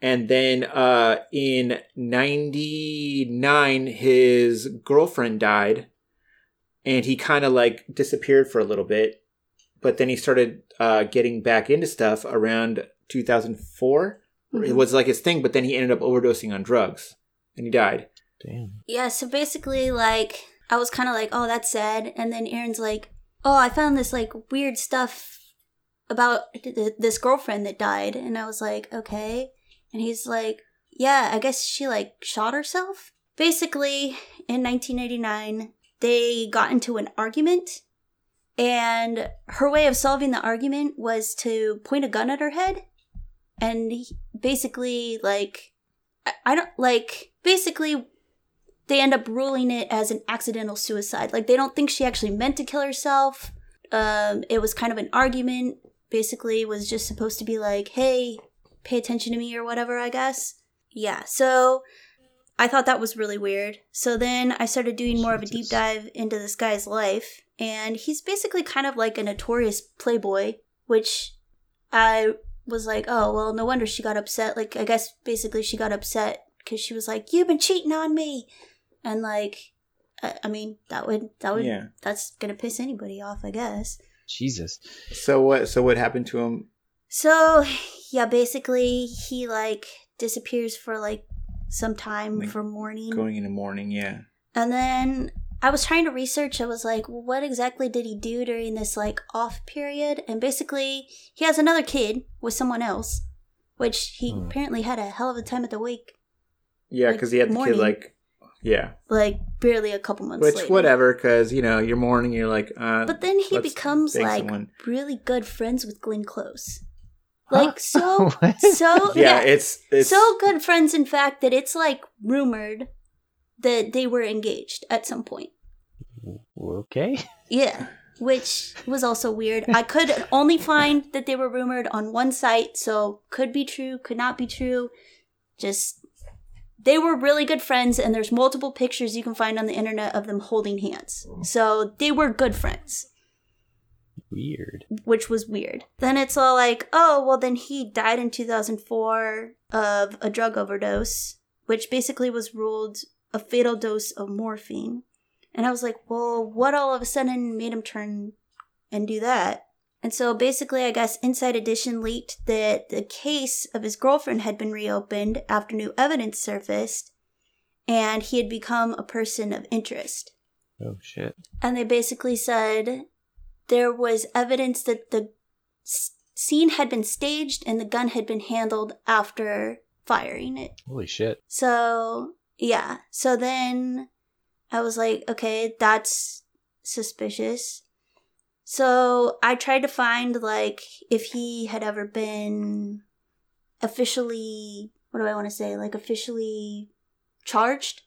And then uh, in 99, his girlfriend died. And he kind of like disappeared for a little bit. But then he started uh, getting back into stuff around 2004. It was like his thing, but then he ended up overdosing on drugs. And he died. Damn. Yeah, so basically, like, I was kind of like, oh, that's sad. And then Aaron's like, oh, I found this, like, weird stuff about th- th- this girlfriend that died. And I was like, okay. And he's like, yeah, I guess she, like, shot herself. Basically, in 1989, they got into an argument. And her way of solving the argument was to point a gun at her head. And he- basically, like, I, I don't, like, basically, they end up ruling it as an accidental suicide. Like they don't think she actually meant to kill herself. Um, it was kind of an argument. Basically, was just supposed to be like, "Hey, pay attention to me" or whatever. I guess. Yeah. So I thought that was really weird. So then I started doing more of a deep dive into this guy's life, and he's basically kind of like a notorious playboy, which I was like, oh well, no wonder she got upset. Like I guess basically she got upset because she was like, "You've been cheating on me," and like, I, I mean, that would that would Yeah. that's gonna piss anybody off, I guess. Jesus. So what? So what happened to him? So yeah, basically he like disappears for like some time Like, for mourning, Going in the morning, yeah. and then I was trying to research. I was like, well, what exactly did he do during this like off period? And basically, he has another kid with someone else, which he Hmm. apparently had a hell of a time at the wake. Yeah, Like, because he had the morning. kid like, yeah. like barely a couple months Which later. whatever, because you know you're mourning. You're like, uh, But then he becomes like someone. really good friends with Glenn Close. Huh? Like so so yeah, yeah, it's it's so good friends in fact that it's like rumored that they were engaged at some point. Okay. Yeah, which was also weird. I could only find that they were rumored on one site, so could be true, could not be true. Just they were really good friends and there's multiple pictures you can find on the internet of them holding hands. Oh. So they were good friends. Weird. which was weird. Then it's all like, oh, well, then he died in 2004 of a drug overdose, which basically was ruled a fatal dose of morphine. And I was like, well, what all of a sudden made him turn and do that? And so basically, I guess Inside Edition leaked that the case of his girlfriend had been reopened after new evidence surfaced, and he had become a person of interest Oh shit. and they basically said there was evidence that the s- scene had been staged and the gun had been handled after firing it. Holy shit. So, yeah. So then I was like, okay, that's suspicious. So I tried to find like if he had ever been officially what do I want to say? Like officially charged?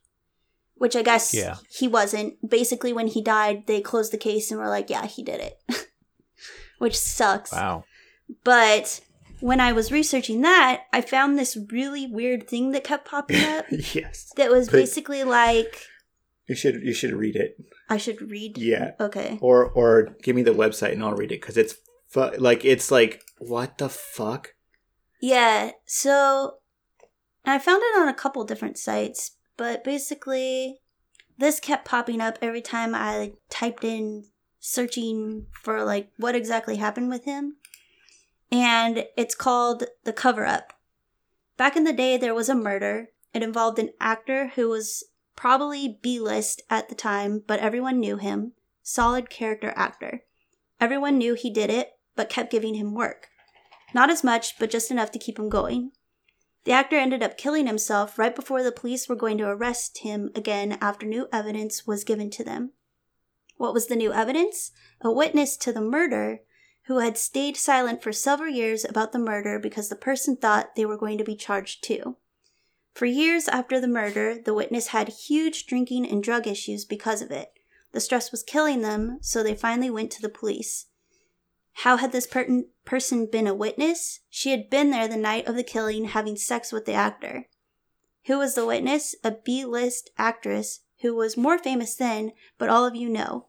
Which I guess Yeah. he wasn't. Basically when he died, they closed the case and were like, yeah, he did it. Which sucks. Wow. But when I was researching that, I found this really weird thing that kept popping up yes. that was But- basically like You should you should read it. I should read. Yeah. Okay. Or or give me the website and I'll read it because it's fu- like it's like what the fuck? Yeah, so I found it on a couple different sites, but basically this kept popping up every time I like, typed in searching for like what exactly happened with him. And it's called The Cover Up. Back in the day there was a murder. It involved an actor who was probably B-list at the time, but everyone knew him. Solid character actor. Everyone knew he did it, but kept giving him work. Not as much, but just enough to keep him going. The actor ended up killing himself right before the police were going to arrest him again after new evidence was given to them. What was the new evidence? A witness to the murder who had stayed silent for several years about the murder because the person thought they were going to be charged too. For years after the murder, the witness had huge drinking and drug issues because of it. The stress was killing them, so they finally went to the police. How had this per- person been a witness? She had been there the night of the killing having sex with the actor. Who was the witness? A B list actress who was more famous then, but all of you know.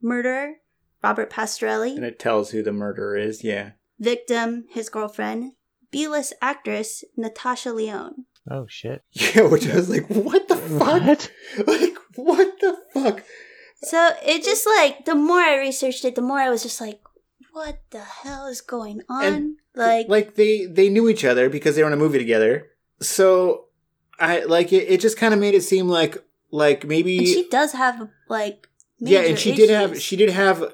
Murderer, Robert Pastorelli. And it tells who the murderer is. Yeah. Victim, his girlfriend. B list actress, Natasha Lyonne. Oh shit. Yeah, which I was like, what the fuck? What? Like, what the fuck? So it just like, the more I researched it, the more I was just like, what the hell is going on? And, like, like they they knew each other because they were in a movie together. So I like it. It just kind of made it seem like like maybe and she does have like, yeah, and she did have she did have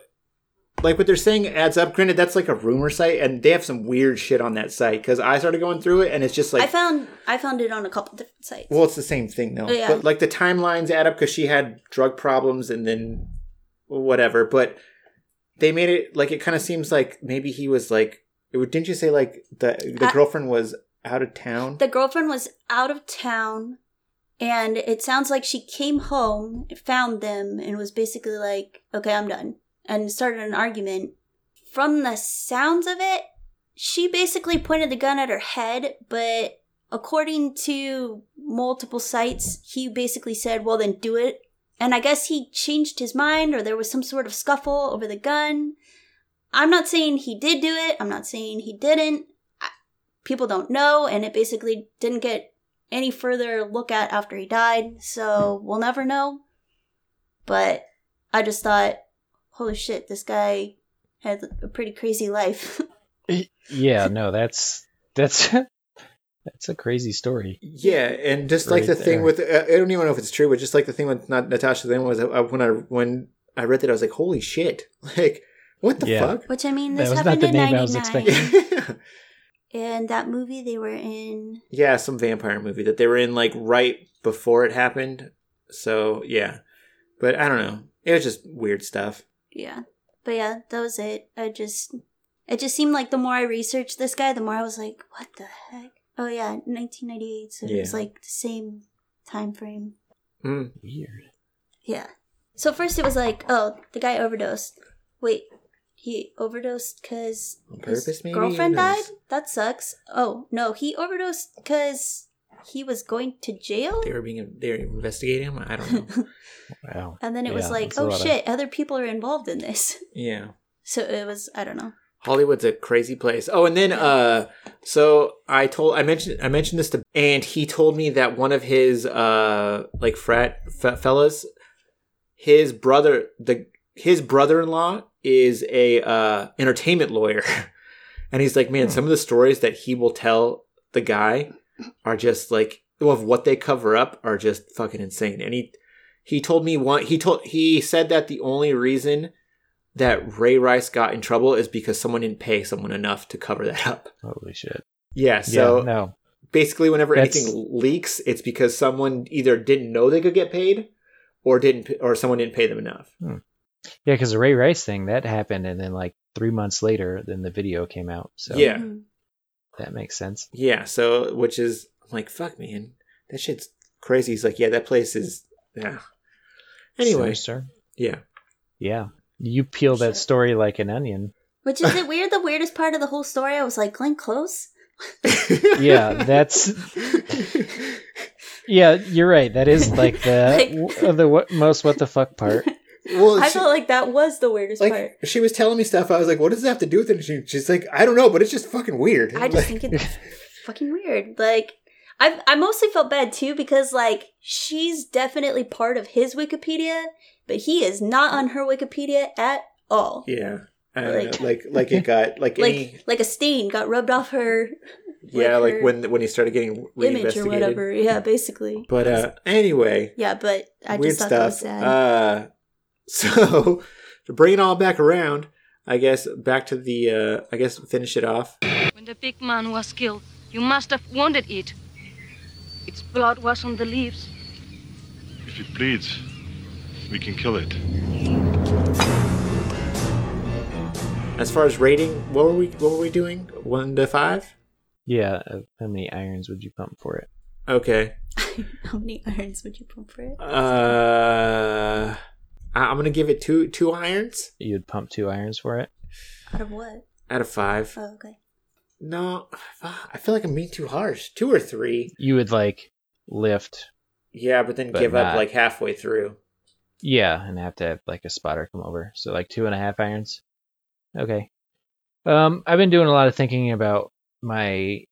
like what they're saying adds up. Granted, that's like a rumor site, and they have some weird shit on that site because I started going through it, and it's just like I found I found it on a couple different sites. Well, it's the same thing though. Yeah. But like the timelines add up because she had drug problems and then whatever. But they made it like it kind of seems like maybe he was like. It, didn't you say like the the I- girlfriend was out of town? the girlfriend was out of town and it sounds like she came home found them and was basically like okay i'm done and started an argument from the sounds of it she basically pointed the gun at her head but according to multiple sites he basically said well then do it. And i guess he changed his mind or there was some sort of scuffle over the gun. I'm not saying he did do it. I'm not saying he didn't. People don't know and it basically didn't get any further look at after he died so we'll never know. But i just thought holy shit this guy had a pretty crazy life Yeah, no, that's that's that's a crazy story. yeah, and just like Right the thing with uh, I don't even know if it's true, but just like the thing with not Natasha then was uh, when I when I read that I was like, holy shit, like what the Yeah. fuck? which i mean That this was not happened the in name I was 99 expecting. and that movie they were in Yeah, some vampire movie that they were in like right before it happened. So yeah, but I don't know. It was just weird stuff. Yeah but yeah that was it i just it just seemed like the more i researched this guy the more i was like what the heck oh yeah 1998 so it was like the same time frame Mm. Weird. Yeah. So first it was like, oh, the guy overdosed. Wait, he overdosed because On his purpose, maybe? girlfriend knows? died? That sucks. Oh, no, he overdosed because he was going to jail? They were being they were investigating him. I don't know. Wow. And then it was like, oh lot of- shit, other people are involved in this. yeah. So it was, I don't know. Hollywood's a crazy place. Oh, and then uh so I told I mentioned I mentioned this to and he told me that one of his uh like frat fe- fellas his brother the his brother-in-law is a uh entertainment lawyer. and he's like, "Man, some of the stories that he will tell the guy are just like of what they cover up are just fucking insane." And he he told me one he told he said that the only reason that Ray Rice got in trouble is because someone didn't pay someone enough to cover that up. Holy shit. Yeah, so yeah, no. basically whenever That's- anything leaks, it's because someone either didn't know they could get paid or didn't or someone didn't pay them enough. Hmm. Yeah, because the Ray Rice thing that happened, and then like three months later, then the video came out. So Yeah. Mm-hmm. That makes sense. Yeah, so which is I'm like fuck man, that shit's crazy. He's like, "Yeah, that place is yeah." Anyway, sir. yeah. Yeah, you peel that story like an onion. Which is it weird? The weirdest part of the whole story, I was like, Glenn Close? Yeah, that's yeah. You're right. That is like the w- the what, most what the fuck part. Well, I she, felt like that was the weirdest like part. she was telling me stuff. I was like, "What does that have to do with it?" And she's like, "I don't know, but it's just fucking weird." I just think it's fucking weird. Like, I I mostly felt bad too because like she's definitely part of his Wikipedia, but he is not on her Wikipedia at all. yeah, Like- know. like like it got like, Like any like a stain got rubbed off her yeah, like like when when he started getting image or whatever. Yeah, basically. But uh, anyway, yeah, but I weird just thought that was stuff. sad. Uh, so to bring it all back around, I guess back to the uh, I guess finish it off. When the big man was killed, you must have wanted it. Its blood was on the leaves. If it bleeds, we can kill it. As far as rating, what were we what were we doing? One to five. Yeah, uh, how many irons would you pump for it? Okay. How many irons would you pump for it? Uh, I- I'm gonna give it two two irons You'd pump two irons for it? Out of what? out of five. Oh, okay. No, I feel like I'm being too harsh. Two or three. You would like lift, Yeah, but then But give up like halfway through. yeah, and have to have like a spotter come over. So like two and a half irons. Okay. Um, I've been doing a lot of thinking about my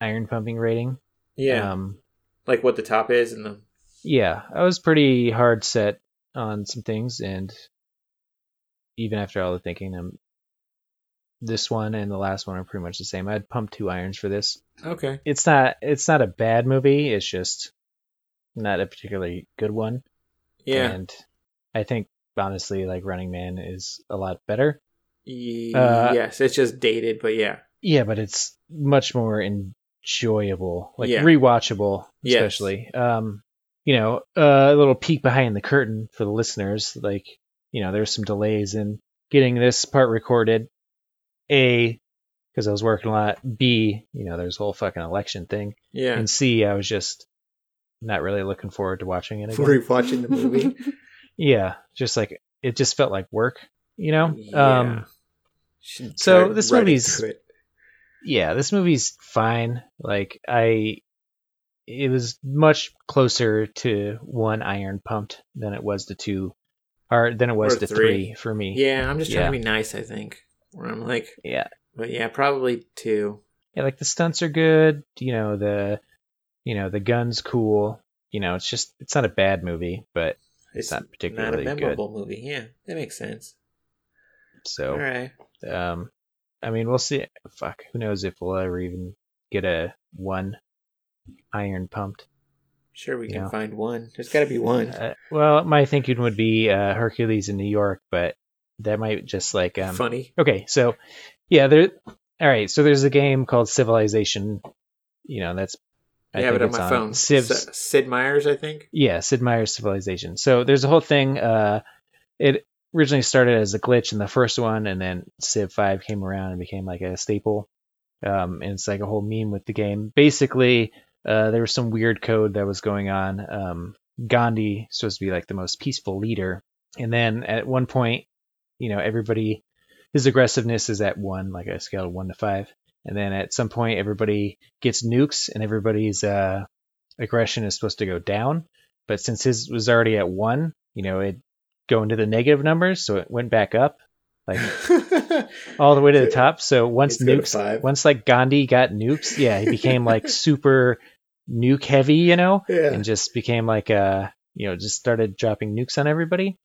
iron pumping rating. Yeah, Um, like what the top is and the yeah, I was pretty hard set on some things, and even after all the thinking, I'm this one and the last one are pretty much the same. I'd pump two irons for this. okay. It's not it's not a bad movie. It's just not a particularly good one. Yeah. And I think honestly, like Running Man is a lot better. Ye- Uh, yes, it's just dated, but yeah. Yeah, but it's much more enjoyable, like Yeah. rewatchable, Yes. especially. Um, you know, uh, a little peek behind the curtain for the listeners. Like, you know, there's some delays in getting this part recorded. A, because I was working a lot. B, you know, there's a whole fucking election thing. Yeah. And C, I was just not really looking forward to watching it again. watching the movie. yeah, just like it just felt like work, you know. Yeah. Um, so this movie's- yeah, this movie's fine. Like I, it was much closer to one iron pumped than it was to two, or than it was Or to three. three. for me. Yeah, I'm just trying Yeah. to be nice. I think. Where I'm like, yeah, but yeah, probably two. yeah. Like the stunts are good. You know the, you know the guns cool. You know it's just it's not a bad movie, but It's not particularly not a good. memorable movie. Yeah, that makes sense. so All right. um, I mean we'll see. Fuck, who knows if we'll ever even get a one iron pumped. Sure, we can Yeah. find one. There's got to be one. Uh, well, my thinking would be uh, Hercules in New York, but that might just like um, Funny. okay. So yeah, there. All right, so there's a game called Civilization. You know, that's I I have it on my phone. Civ's, S- Sid Meier's, I think. yeah, Sid Meier's Civilization. So there's a whole thing. Uh, it originally started as a glitch in the first one, and then Civ Five came around and became like a staple. Um, and it's like a whole meme with the game. Basically, uh, there was some weird code that was going on. Um, Gandhi supposed to be like the most peaceful leader, and then at one point, you know, everybody his aggressiveness is at one, like a scale of one to five, and then at some point everybody gets nukes and everybody's uh, aggression is supposed to go down. But since his was already at one, you know, it go into the negative numbers, so it went back up, like all the way to the top. So once It's nukes, five. once like Gandhi got nukes, yeah, he became like super nuke heavy, you know, Yeah. and just became like a you know, just started dropping nukes on everybody.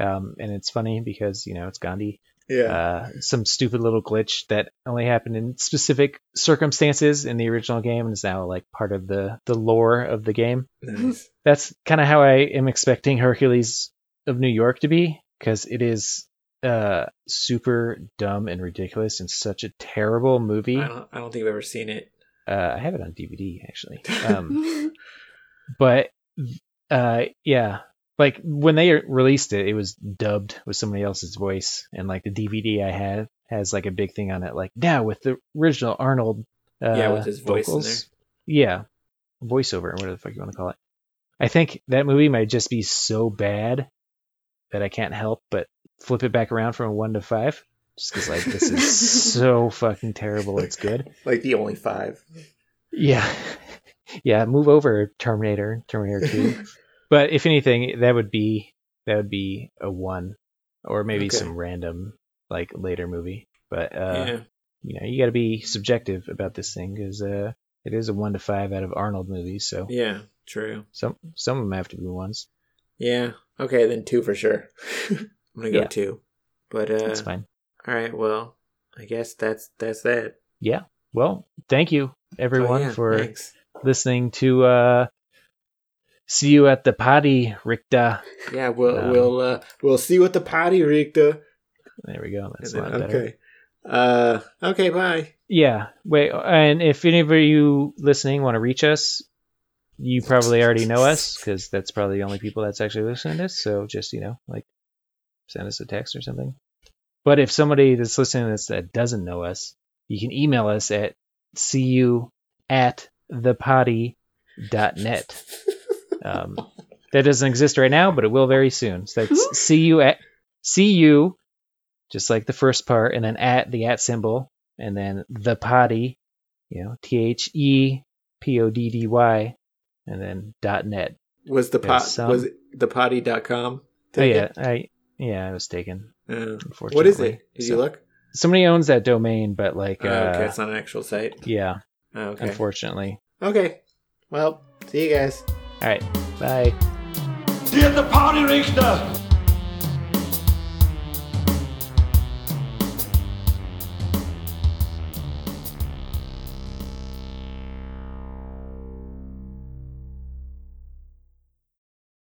Um, and it's funny because you know it's Gandhi, yeah. uh, some stupid little glitch that only happened in specific circumstances in the original game and is now like part of the the lore of the game nice. that's kind of how I am expecting Hercules of New York to be because it is uh super dumb and ridiculous and such a terrible movie. I don't. I don't think I've ever seen it. Uh, I have it on DVD actually. Um, but uh, yeah, like when they released it, it was dubbed with somebody else's voice, and like the DVD I have has like a big thing on it, like now with the original Arnold. Uh, Yeah, with his voice in vocals. Yeah, voiceover, whatever the fuck you want to call it. I think that movie might just be so bad that I can't help but flip it back around from a one to five, just because like this is so fucking terrible. It's good. Like the only five. Yeah. Yeah, move over Terminator, Terminator 2. but if anything, that would be that would be a one, or maybe Okay. some random like later movie. But uh, yeah. you know, you got to be subjective about this thing because uh, it is a one to five out of Arnold movies. So Yeah. True. some some of them have to be ones. Yeah. Okay, then two for sure. I'm gonna go Yeah. two. But uh That's fine. All right, well, I guess that's that's that. Yeah. Well, thank you everyone Oh, yeah, for thanks. listening to uh, see you at the party, Richter. Yeah, we'll Um, we'll uh we'll see you at the party, Richter. There we go. That's a lot better. okay. Uh okay, bye. Yeah. Wait, and if any of you listening want to reach us, you probably already know us because that's probably the only people that's actually listening to this. So just you know, like, send us a text or something. But if somebody that's listening to this that doesn't know us, you can email us at see you at thepoddy.net. Um, that doesn't exist right now, but it will very soon. So that's see you at see you, just like the first part, and then at the at symbol, and then the potty, you know, T H E P O D D Y, and then dot net. Was the There's pot some- was it thepotty.com? Oh yeah, I yeah, I was taken. Uh, Unfortunately, what is it? Did So- you look? Somebody owns that domain, but like, Oh, uh, okay, it's not an actual site. yeah, Oh, okay. unfortunately. Okay. Well, see you guys. All right, bye. See you at the party, Richter!